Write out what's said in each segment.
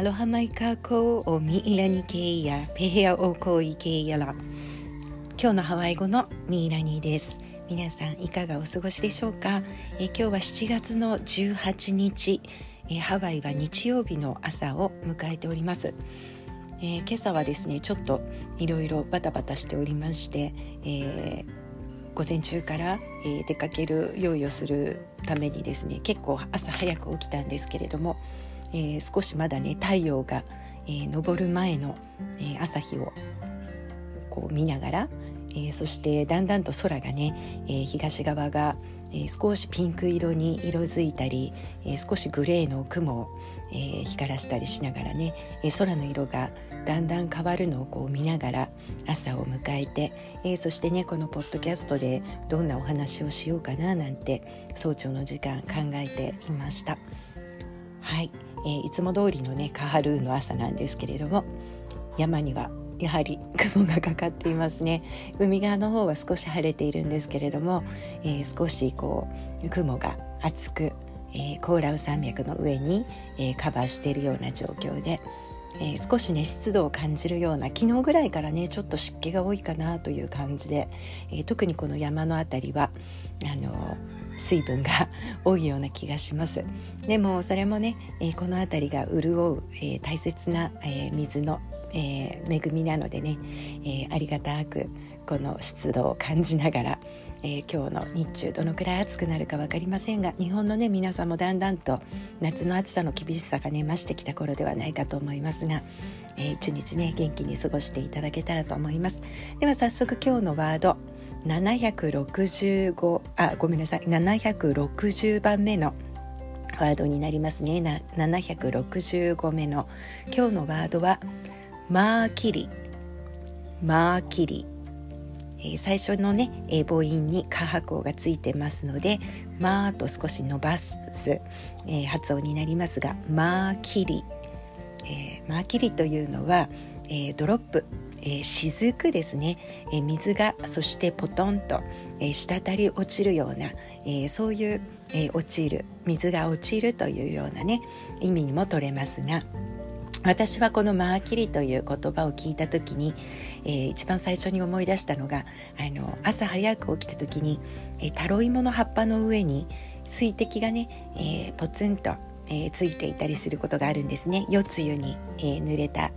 アロハマイカーコーミイラニケイヤペヘアオーコイケイヤラ今日のハワイ語のミイラニです。皆さんいかがお過ごしでしょうか？え今日は7月の18日。えハワイは日曜日の朝を迎えております。え今朝はですねちょっといろいろバタバタしておりまして、えー午前中から、えー、出かける用意をするためにですね結構朝早く起きたんですけれども、えー、少しまだね太陽が、えー、昇る前の、えー、朝日をこう見ながら、えー、そしてだんだんと空がね、えー、東側が、えー、少しピンク色に色づいたり、えー、少しグレーの雲を、えー、光らしたりしながらね、えー、空の色がだんだん変わるのをこう見ながら朝を迎えて、えー、そしてねこのポッドキャストでどんなお話をしようかななんて早朝の時間考えていました。はい、えー、いつも通りのねカハルーンの朝なんですけれども山にはやはり雲がかかっていますね。海側の方は少し晴れているんですけれども、えー、少しこう雲が厚く、えー、コーラウ山脈の上に、えー、カバーしているような状況で、え、少しね湿度を感じるような昨日ぐらいからねちょっと湿気が多いかなという感じで、え、特にこの山の辺りはあの水分が多いような気がします。でもそれもね、えー、この辺りが潤う、えー、大切な、えー、水の、え恵みなのでね、えありがたくこの湿度を感じながら、え今日の日中どのくらい暑くなるか分かりませんが日本のね皆さんもだんだんと夏の暑さの厳しさがね増してきた頃ではないかと思いますが、え一日ね元気に過ごしていただけたらと思います。では早速今日のワード765あごめんなさい。760番目のワードになりますね。な765目の。今日のワードはマーキリ。マーキリ、最初のね、母音に下白音がついてますのでマーと少し伸ばす、えー、発音になりますがマーキリ、えー、マーキリというのは、えー、ドロップ。えー、雫ですね、えー、水がそしてポトンと、えー、滴り落ちるような、えそういう、え落ちる水が落ちるというようなね意味にも取れますが私はこの「マーキリ」という言葉を聞いた時に、え一番最初に思い出したのがあの朝早く起きた時に、えタロイモの葉っぱの上に水滴がね、えポツンとえー、ついていたりすることがあるんですね。夜露に、えー、濡れた、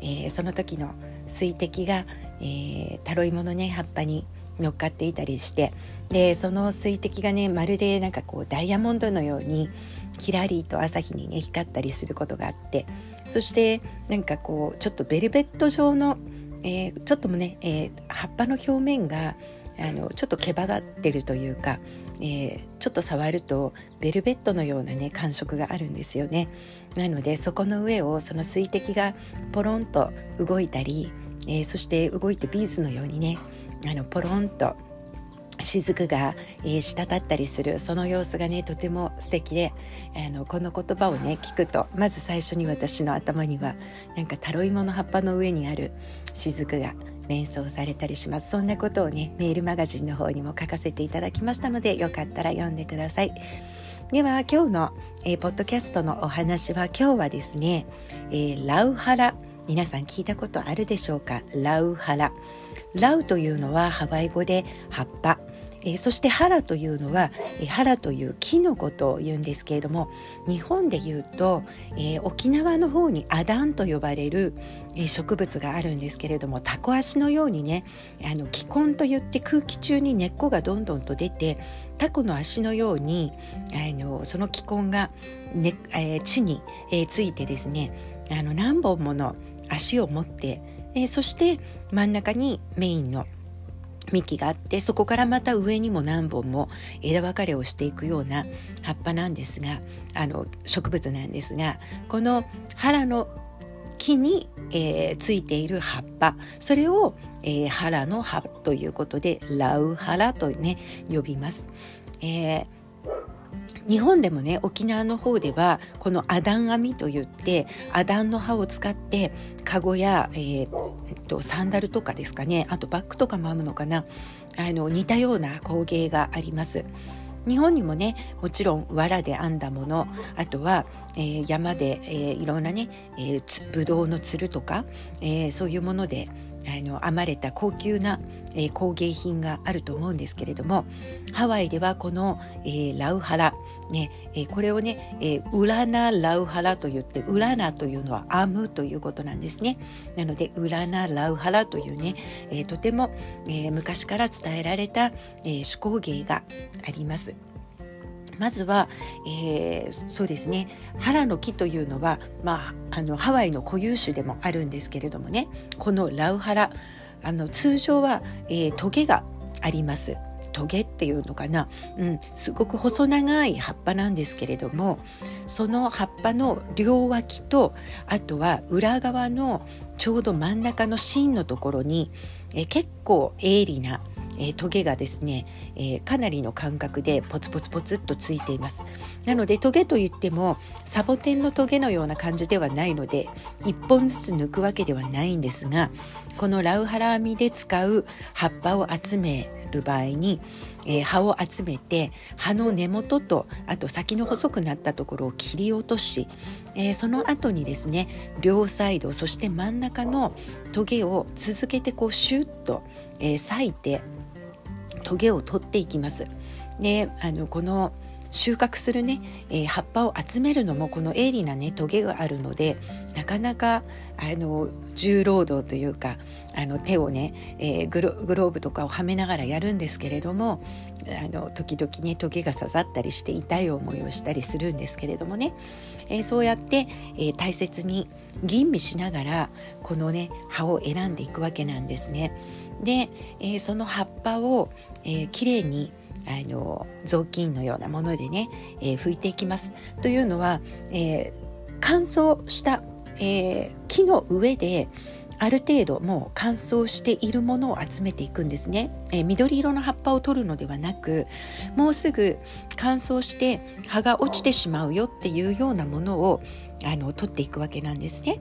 えー、その時の水滴が、えー、タロイモのね葉っぱに乗っかっていたりしてでその水滴がねまるでなんかこうダイヤモンドのようにキラリと朝日にね光ったりすることがあってそしてなんかこうちょっとベルベット状の、えー、ちょっともね、えー、葉っぱの表面があのちょっと毛羽立ってるというか、えー、ちょっと触るとベルベットのようなね感触があるんですよね。なのでそこの上をその水滴がポロンと動いたりえー、そして動いてビーズのようにねあのポロンと雫が、えー、滴ったりするその様子がねとても素敵であのこの言葉をね聞くとまず最初に私の頭にはなんかタロイモの葉っぱの上にある雫が連想されたりします。そんなことをねメールマガジンの方にも書かせていただきましたのでよかったら読んでください。では今日の、えー、ポッドキャストのお話は今日はですね、えー、ラウハラ。皆さん聞いたことあるでしょうか？ラウハラ。ラウというのはハワイ語で葉っぱ。え、そしてハラというのは、えー、ハラという木のことを言うんですけれども日本で言うと、えー、沖縄の方にアダンと呼ばれる、え、植物があるんですけれどもタコ足のようにねあの気根といって空気中に根っこがどんどんと出てタコの足のようにあのその気根が、ねえー、地に、え、ついてですねあの何本もの足を持って、え、そして真ん中にメインの幹があってそこからまた上にも何本も枝分かれをしていくような葉っぱなんですがあの植物なんですがこの腹の木に、えー、ついている葉っぱそれを、えー、腹の葉ということでラウハラとね呼びます。えー日本でもね沖縄の方ではこのアダン編みといってアダンの葉を使ってカゴや、えー、とサンダルとかですかね。あとバッグとかも編むのかな。あの似たような工芸があります。日本にもねもちろん藁で編んだもの。あとは、えー、山で、えー、いろんなね、えー、ぶどうのつるとか、えー、そういうものであの編まれた高級な、えー、工芸品があると思うんですけれどもハワイではこの、えー、ラウハラ、ねえー、これをね、えー、ウラナラウハラと言ってウラナというのは編むということなんですねなのでウラナラウハラというね、えー、とても、えー、昔から伝えられた、えー、手工芸があります。まずは、えー、そうですね。原の木というのは、まあ、あのハワイの固有種でもあるんですけれどもね。このラウハラあの通常は、えー、トゲがあります。トゲっていうのかな、うん、すごく細長い葉っぱなんですけれどもその葉っぱの両脇とあとは裏側のちょうど真ん中の芯のところにえ結構鋭利なえー、トゲがですね、えー、かなりの間隔でポツポツポツっとついています。なのでトゲといってもサボテンのトゲのような感じではないので1本ずつ抜くわけではないんですがこのラウハラ編みで使う葉っぱを集める場合に、えー、葉を集めて葉の根元とあと先の細くなったところを切り落とし、えー、その後にですね両サイドそして真ん中のトゲを続けてこうシュッと、えー、裂いてトゲを取っていきます。であのこの収穫するね、えー、葉っぱを集めるのもこの鋭利なねトゲがあるのでなかなかあの重労働というかあの手をね、えー、グログローブとかをはめながらやるんですけれどもあの時々ねトゲが刺さったりして痛い思いをしたりするんですけれどもね、えー、そうやって、え、大切に吟味しながらこのね葉を選んでいくわけなんですね。で、えその葉っぱを、えー、きれいにあの雑巾のようなものでね、えー、拭いていきます。というのは、えー、乾燥した、えー、木の上である程度もう乾燥しているものを集めていくんですね、えー、緑色の葉っぱを取るのではなくもうすぐ乾燥して葉が落ちてしまうよっていうようなものをあの取っていくわけなんですね。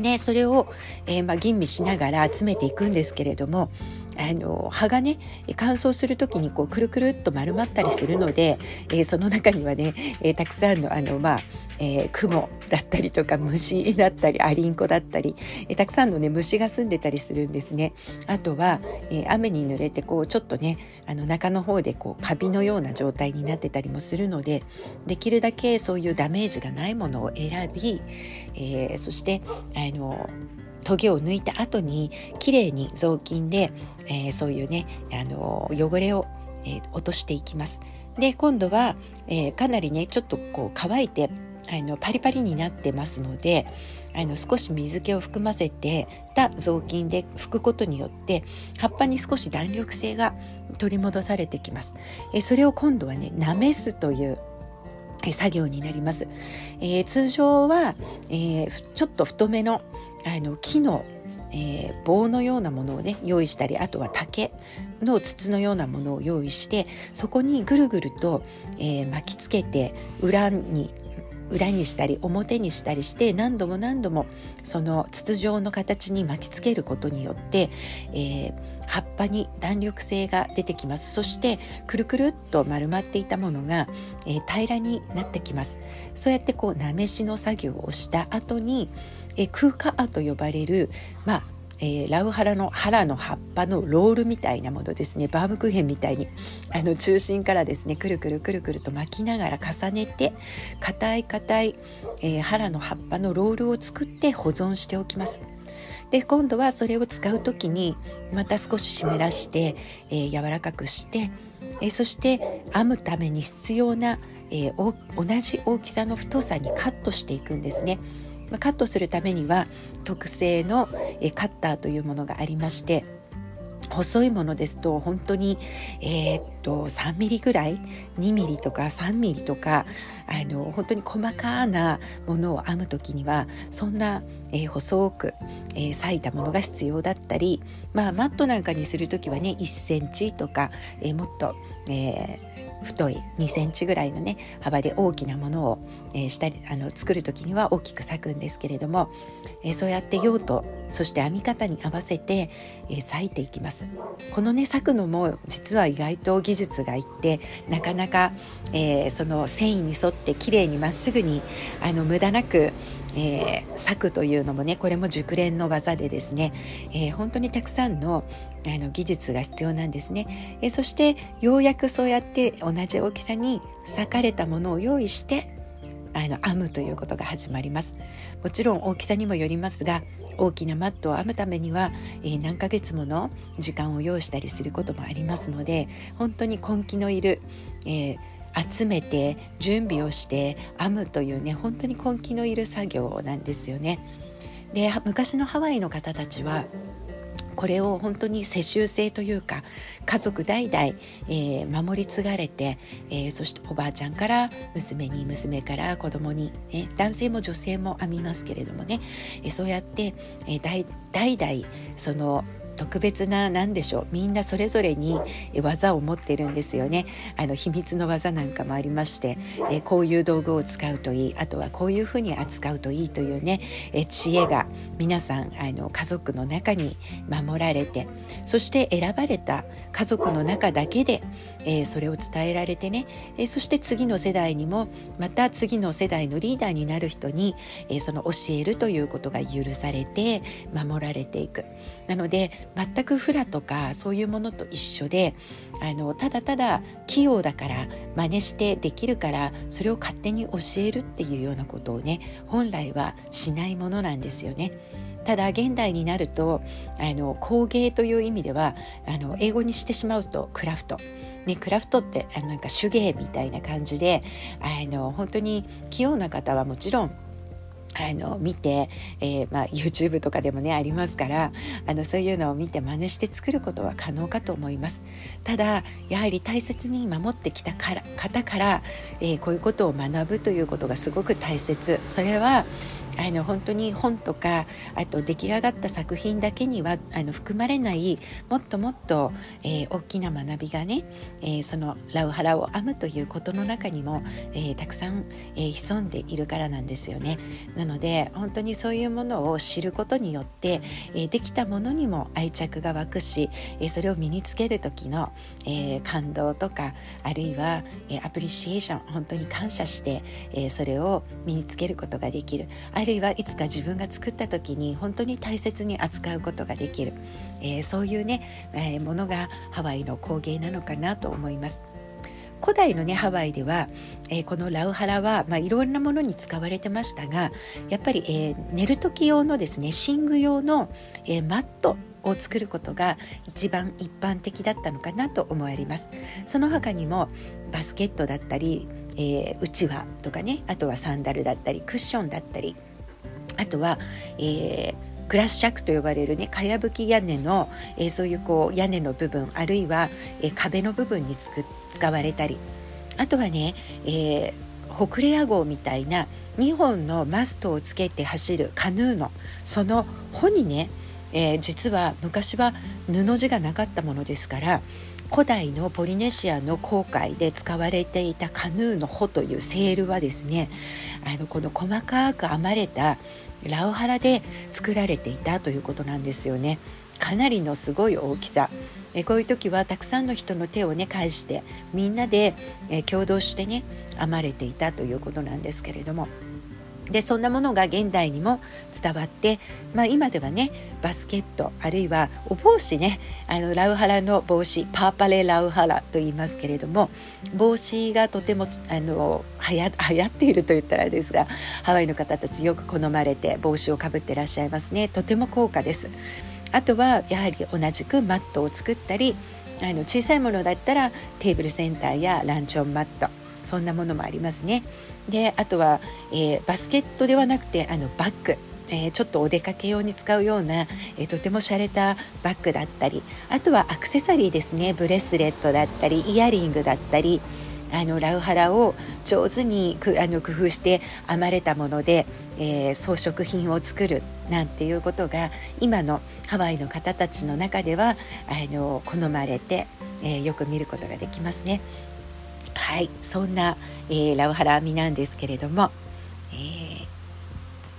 でそれを、えー、まあ、吟味しながら集めていくんですけれどもあの葉がね乾燥する時にこうくるくるっと丸まったりするので、えー、その中にはね、えー、たくさんのあの、まあえー、雲だったりとか虫だったりアリンコだったり、えたくさんのね虫が住んでたりするんですね。あとは、え雨に濡れてこうちょっとねあの中の方でこうカビのような状態になってたりもするのでできるだけそういうダメージがないものを選び、えそしてあのトゲを抜いた後にきれいに雑巾で、えー、そういうねあの汚れを、えー、落としていきます。で今度は、えー、かなりねちょっとこう乾いてあのパリパリになってますのであの少し水気を含ませてた雑巾で拭くことによって葉っぱに少し弾力性が取り戻されてきます。えそれを今度はねなめすという作業になります。えー、通常は、えー、ちょっと太めのあの木の、えー、棒のようなものをね用意したりあとは竹の筒のようなものを用意してそこにぐるぐると、え、巻きつけて裏に裏にしたり表にしたりして何度も何度もその筒状の形に巻きつけることによって、えー、葉っぱに弾力性が出てきます。そしてくるくるっと丸まっていたものが、えー、平らになってきます。そうやってこうなめしの作業をした後に、えー、空間と呼ばれるまあえー、ラウハラの腹の葉っぱのロールみたいなものですねバームクーヘンみたいにあの中心からですねくるくるくるくると巻きながら重ねて硬い硬い、えー、腹の葉っぱのロールを作って保存しておきます。で今度はそれを使う時にまた少し湿らして、えー、柔らかくして、えー、そして編むために必要な、えー、同じ大きさの太さにカットしていくんですね。カットするためには特製のカッターというものがありまして細いものですと本当に、えー、っと3ミリぐらい2ミリとか3ミリとかあの本当に細かなものを編む時にはそんな、えー、細く、えー、裂いたものが必要だったり、まあ、マットなんかにする時はね1センチとか、えー、もっと、えー太い2センチぐらいのね幅で大きなものを、えー、したりあの作る時には大きく裂くんですけれども、えー、そうやって用途そして編み方に合わせて、えー、裂いていきます。このね裂くのも実は意外と技術がいってなかなか、えー、その繊維に沿って綺麗にまっすぐにあの無駄なくえー、裂くというのもねこれも熟練の技でですね、えー、本当にたくさんのあの技術が必要なんですね、えー、そしてようやくそうやって同じ大きさに裂かれたものを用意してあの編むということが始まります。もちろん大きさにもよりますが大きなマットを編むためには、えー、何ヶ月もの時間を要したりすることもありますので本当に根気のいる、えー集めて準備をして編むというね本当に根気のいる作業なんですよね。で昔のハワイの方たちはこれを本当に世襲制というか家族代々、えー、守り継がれて、えー、そしておばあちゃんから娘に娘から子供に、ね、男性も女性も編みますけれどもね、えー、そうやって、え代々その特別な何でしょうみんなそれぞれに技を持ってるんですよねあの秘密の技なんかもありまして、えこういう道具を使うといいあとはこういうふうに扱うといいというね、え知恵が皆さんあの家族の中に守られてそして選ばれた家族の中だけで、えー、それを伝えられてね、えー、そして次の世代にもまた次の世代のリーダーになる人に、えー、その教えるということが許されて守られていく。なので全くフラとかそういうものと一緒であのただただ器用だから真似してできるからそれを勝手に教えるっていうようなことをね本来はしないものなんですよね。ただ現代になるとあの工芸という意味ではあの英語にしてしまうとクラフト。ね、クラフトってあのなんか手芸みたいな感じであの本当に器用な方はもちろんあの見て、えー、まあ、YouTube とかでもねありますからあのそういうのを見て真似して作ることは可能かと思います。ただやはり大切に守ってきたから方から、えー、こういうことを学ぶということがすごく大切。それはあの本当に本とかあと出来上がった作品だけにはあの含まれないもっともっと、えー、大きな学びがね、えー、そのラウハラを編むということの中にも、えー、たくさん、えー、潜んでいるからなんですよね。なので本当にそういうものを知ることによって、えー、できたものにも愛着が湧くし、えー、それを身につける時の、えー、感動とかあるいは、えー、アプリシエーション本当に感謝して、えー、それを身につけることができる。あるいはいつか自分が作った時に本当に大切に扱うことができる、えー、そういうね、えー、ものがハワイの工芸なのかなと思います。古代のねハワイでは、えー、このラウハラは、まあ、いろんなものに使われてましたがやっぱり、えー、寝る時用のですね寝具用の、えー、マットを作ることが一番一般的だったのかなと思われますその他にもバスケットだったり、えー、うちわとかねあとはサンダルだったりクッションだったりあとは、えークラッシャックと呼ばれるねかやぶき屋根の、えー、そういうこう屋根の部分あるいは、えー、壁の部分につく使われたりあとはね、えー、ホクレア号みたいな2本のマストをつけて走るカヌーのその帆にね、えー、実は昔は布地がなかったものですから古代のポリネシアの航海で使われていたカヌーの帆というセールはですねあのこの細かく編まれたラウハラで作られていたということなんですよね。かなりのすごい大きさえこういう時はたくさんの人の手をね返してみんなで、え共同してね編まれていたということなんですけれどもでそんなものが現代にも伝わって、まあ、今ではねバスケットあるいはお帽子ねあのラウハラの帽子パーパレラウハラと言いますけれども帽子がとてもあのはや流行っていると言ったらですがハワイの方たちよく好まれて帽子をかぶってらっしゃいますねとても高価です。あとはやはり同じくマットを作ったりあの小さいものだったらテーブルセンターやランチョンマットそんなものもありますね。であとは、えー、バスケットではなくてあのバッグえー、ちょっとお出かけ用に使うような、えー、とても洒落たバッグだったりあとはアクセサリーですねブレスレットだったりイヤリングだったりあのラウハラを上手にくあの工夫して編まれたもので、えー、装飾品を作るなんていうことが今のハワイの方たちの中ではあの好まれて、えー、よく見ることができますね。はいそんな、えー、ラウハラ編みなんですけれども、え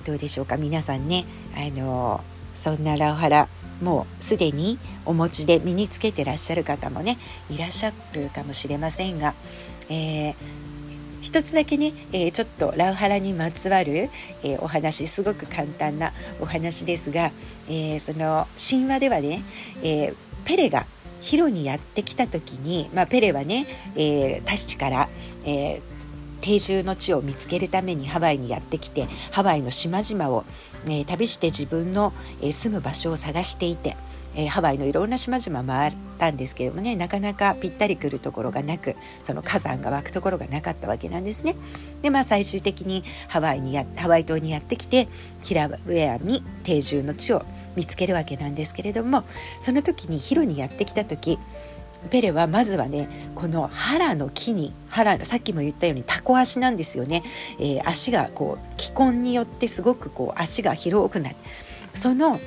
ー、どうでしょうか？皆さんねあのそんなラウハラもうすでにお持ちで身につけてらっしゃる方もねいらっしゃるかもしれませんが、えー、一つだけね、えー、ちょっとラウハラにまつわる、えー、お話すごく簡単なお話ですが、えその神話ではね、えペレがヒロにやってきた時に、まあ、ペレはね、えタシチから、え定住の地を見つけるためにハワイにやってきてハワイの島々を、え旅して自分の、え住む場所を探していて、えハワイのいろんな島々回ったんですけれどもねなかなかぴったりくるところがなくその火山が湧くところがなかったわけなんですね。でまあ最終的にハワイにやハワイ島にやってきてキラウェアに定住の地を見つけるわけなんですけれどもその時にヒロにやってきた時ペレはまずはねこの腹の木に腹さっきも言ったようにタコ足なんですよね、えー、足がこう気根によってすごくこう足が広くなるその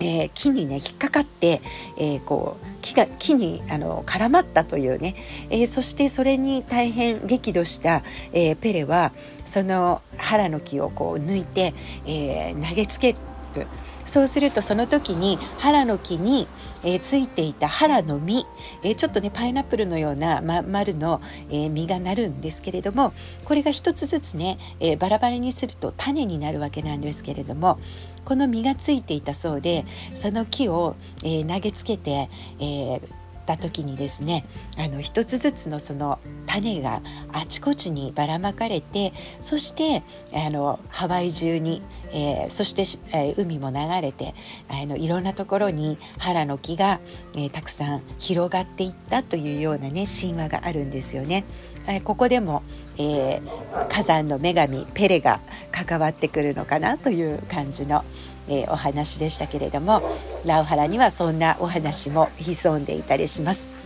えー、木にね引っかかって、えー、こう木が木にあの絡まったというね、えー、そしてそれに大変激怒した、えペレはその腹の木をこう抜いて、え投げつける。そうするとその時にハラの木に、えー、ついていたハラの実、えー、ちょっとねパイナップルのような、ま、丸の、えー、実がなるんですけれどもこれが一つずつね、えー、バラバラにすると種になるわけなんですけれどもこの実がついていたそうでその木を、えー、投げつけて、えー、った時にですねあの一つずつのその種があちこちにばらまかれてそしてあのハワイ中に、えー、そして、えー、海も流れてあのいろんなところに原の木が、えー、たくさん広がっていったというようなね神話があるんですよね。えここでも、え火山の女神ペレが関わってくるのかなという感じの、えー、お話でしたけれどもラウハラにはそんなお話も潜んでいたりします。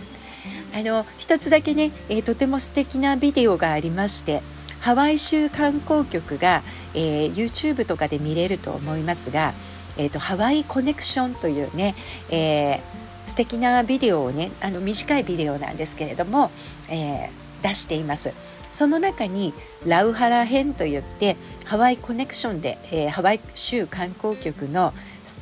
あの一つだけね、えー、とても素敵なビデオがありましてハワイ州観光局が、えー、YouTube とかで見れると思いますが、えーと、ハワイコネクションというね、えー、素敵なビデオをねあの短いビデオなんですけれども、えー、出しています。その中にラウハラ編といってハワイコネクションで、えー、ハワイ州観光局の、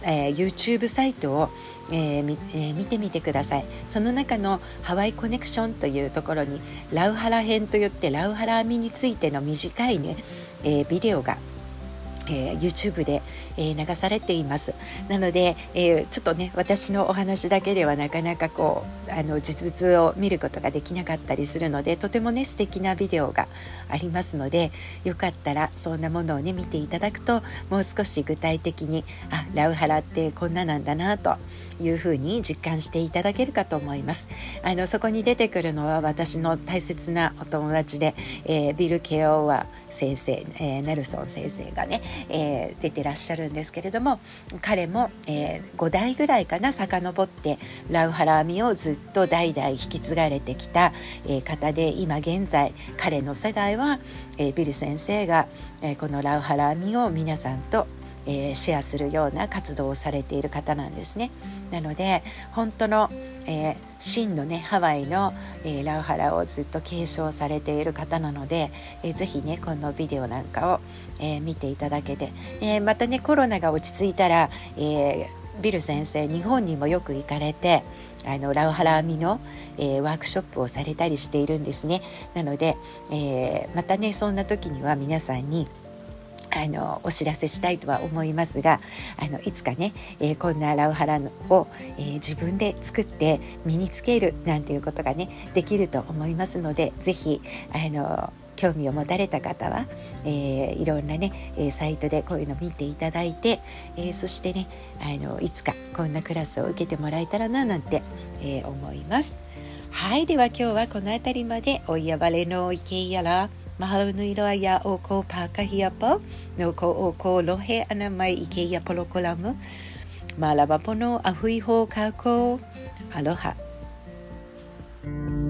えー、YouTube サイトを、えーえー、見てみてください。その中のハワイコネクションというところにラウハラ編といってラウハラ編みについての短いね、えー、ビデオがえー、YouTube で、えー、流されています。なので、えー、ちょっとね私のお話だけではなかなかこうあの実物を見ることができなかったりするのでとてもね素敵なビデオがありますのでよかったらそんなものをね見ていただくともう少し具体的にあラウハラってこんななんだなというふうに実感していただけるかと思います。あのそこに出てくるのは私の大切なお友達で、えビル・ケオは先生、えー、ネルソン先生がね、えー、出てらっしゃるんですけれども彼も、えー、5代ぐらいかな遡ってラウハラ編みをずっと代々引き継がれてきた、え方で今現在彼の世代は、えビル先生が、えこのラウハラ編みを皆さんとえー、シェアするような活動をされている方なんですね。なので本当の、えー、真のねハワイの、えー、ラウハラをずっと継承されている方なので、えー、ぜひねこのビデオなんかを、えー、見ていただけて、えー、またねコロナが落ち着いたら、えービル先生日本にもよく行かれてあのラウハラ編みの、えー、ワークショップをされたりしているんですねなので、えー、またねそんな時には皆さんにあのお知らせしたいとは思いますがあのいつかね、えー、こんなラウハラを、えー、自分で作って身につけるなんていうことがねできると思いますので是非あの興味を持たれた方は、えー、いろんなね、えサイトでこういうの見ていただいて、えそしてねあのいつかこんなクラスを受けてもらえたらななんて、え思います。はいでは今日はこの辺りまでおいやばれのいけやら Mahalo nui loa ia o ko pākahi apau, no ko o ko lohe ana mai i ke ia polo ko lamu. Mahalo pono, a hui hō kākou, aloha. Aloha.